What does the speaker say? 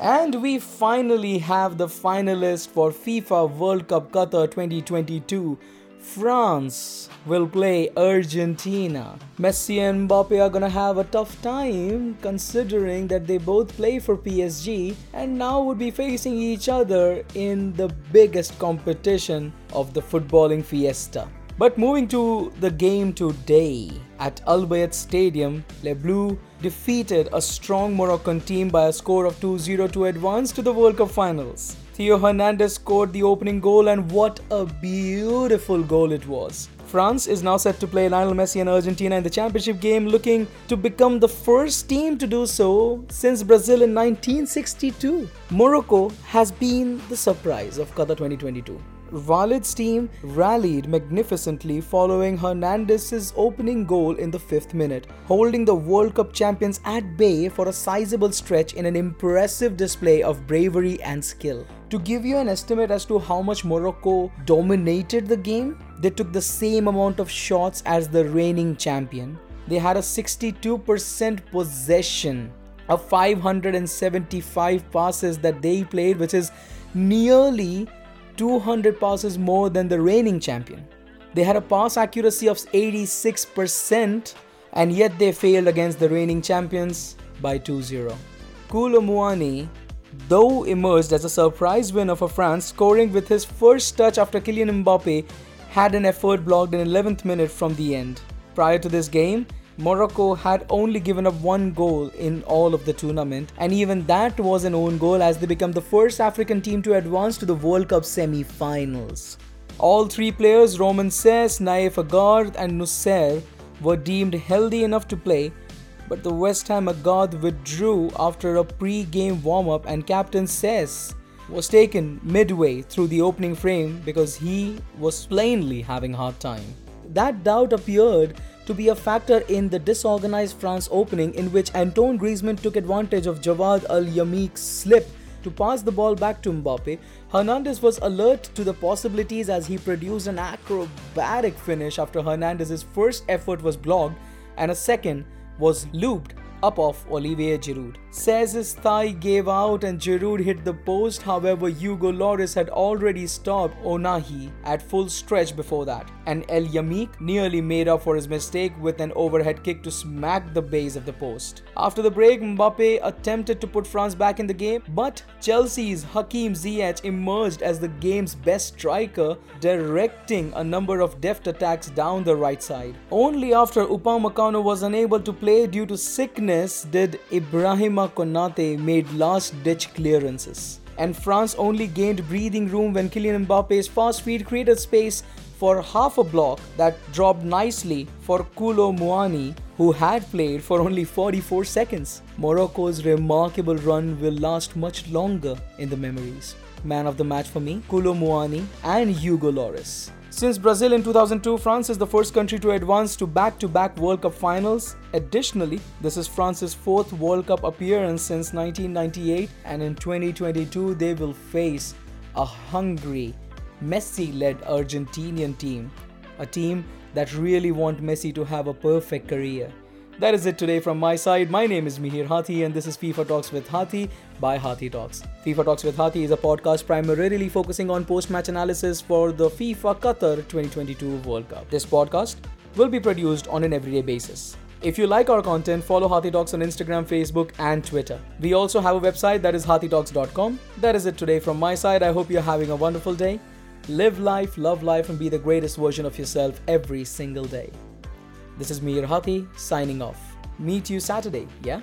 And we finally have the finalist for FIFA World Cup Qatar 2022. France will play Argentina. Messi and Mbappe are gonna have a tough time considering that they both play for PSG and now would be facing each other in the biggest competition of the footballing fiesta. But moving to the game today at Al Bayt Stadium, Les Bleus defeated a strong Moroccan team by a score of 2-0 to advance to the World Cup finals. Theo Hernandez scored the opening goal and what a beautiful goal it was. France is now set to play Lionel Messi and Argentina in the championship game, looking to become the first team to do so since Brazil in 1962. Morocco has been the surprise of Qatar 2022. Walid's team rallied magnificently following Hernandez's opening goal in the fifth minute, holding the World Cup champions at bay for a sizable stretch in an impressive display of bravery and skill. To give you an estimate as to how much Morocco dominated the game, they took the same amount of shots as the reigning champion. They had a 62% possession of 575 passes that they played, which is nearly 200 passes more than the reigning champion. They had a pass accuracy of 86% and yet they failed against the reigning champions by 2-0. Kolo though emerged as a surprise winner for France, scoring with his first touch after Kylian Mbappe had an effort blocked in 11th minute from the end. Prior to this game, Morocco had only given up one goal in all of the tournament, and even that was an own goal as they become the first African team to advance to the World Cup semi finals. All three players, Romain Saiss, Nayef Aguerd, and Noussair, were deemed healthy enough to play, but the West Ham Aguerd withdrew after a pre game warm up, and captain Saiss was taken midway through the opening frame because he was plainly having a hard time. That doubt appeared to be a factor in the disorganized France opening in which Antoine Griezmann took advantage of Jawad El Yamiq's slip to pass the ball back to Mbappe. Hernandez was alert to the possibilities as he produced an acrobatic finish after Hernandez's first effort was blocked and a second was looped up of Olivier Giroud. Saiss his thigh gave out and Giroud hit the post, however, Hugo Lloris had already stopped Ounahi at full stretch before that, and El Yamiq nearly made up for his mistake with an overhead kick to smack the base of the post. After the break, Mbappe attempted to put France back in the game, but Chelsea's Hakim Ziyech emerged as the game's best striker, directing a number of deft attacks down the right side. Only after Upamecano was unable to play due to sickness did Ibrahima Konate made last-ditch clearances. And France only gained breathing room when Kylian Mbappe's fast feet created space for half a block that dropped nicely for Kolo Muani, who had played for only 44 seconds. Morocco's remarkable run will last much longer in the memories. Man of the match for me, Kolo Muani and Hugo Lloris. Since Brazil in 2002, France is the first country to advance to back to back World Cup finals. Additionally, this is France's fourth World Cup appearance since 1998, and in 2022, they will face a hungry, Messi led Argentinian team, a team that really want Messi to have a perfect career. That is it today from my side. My name is Mihir Hathi, and this is FIFA Talks with Hathi by Hathi Talks. FIFA Talks with Hathi is a podcast primarily focusing on post match analysis for the FIFA Qatar 2022 World Cup. This podcast will be produced on an everyday basis. If you like our content, follow Hathi Talks on Instagram, Facebook, and Twitter. We also have a website that is hathitalks.com. That is it today from my side. I hope you're having a wonderful day. Live life, love life, and be the greatest version of yourself every single day. This is Mihir signing off. Meet you Saturday, yeah?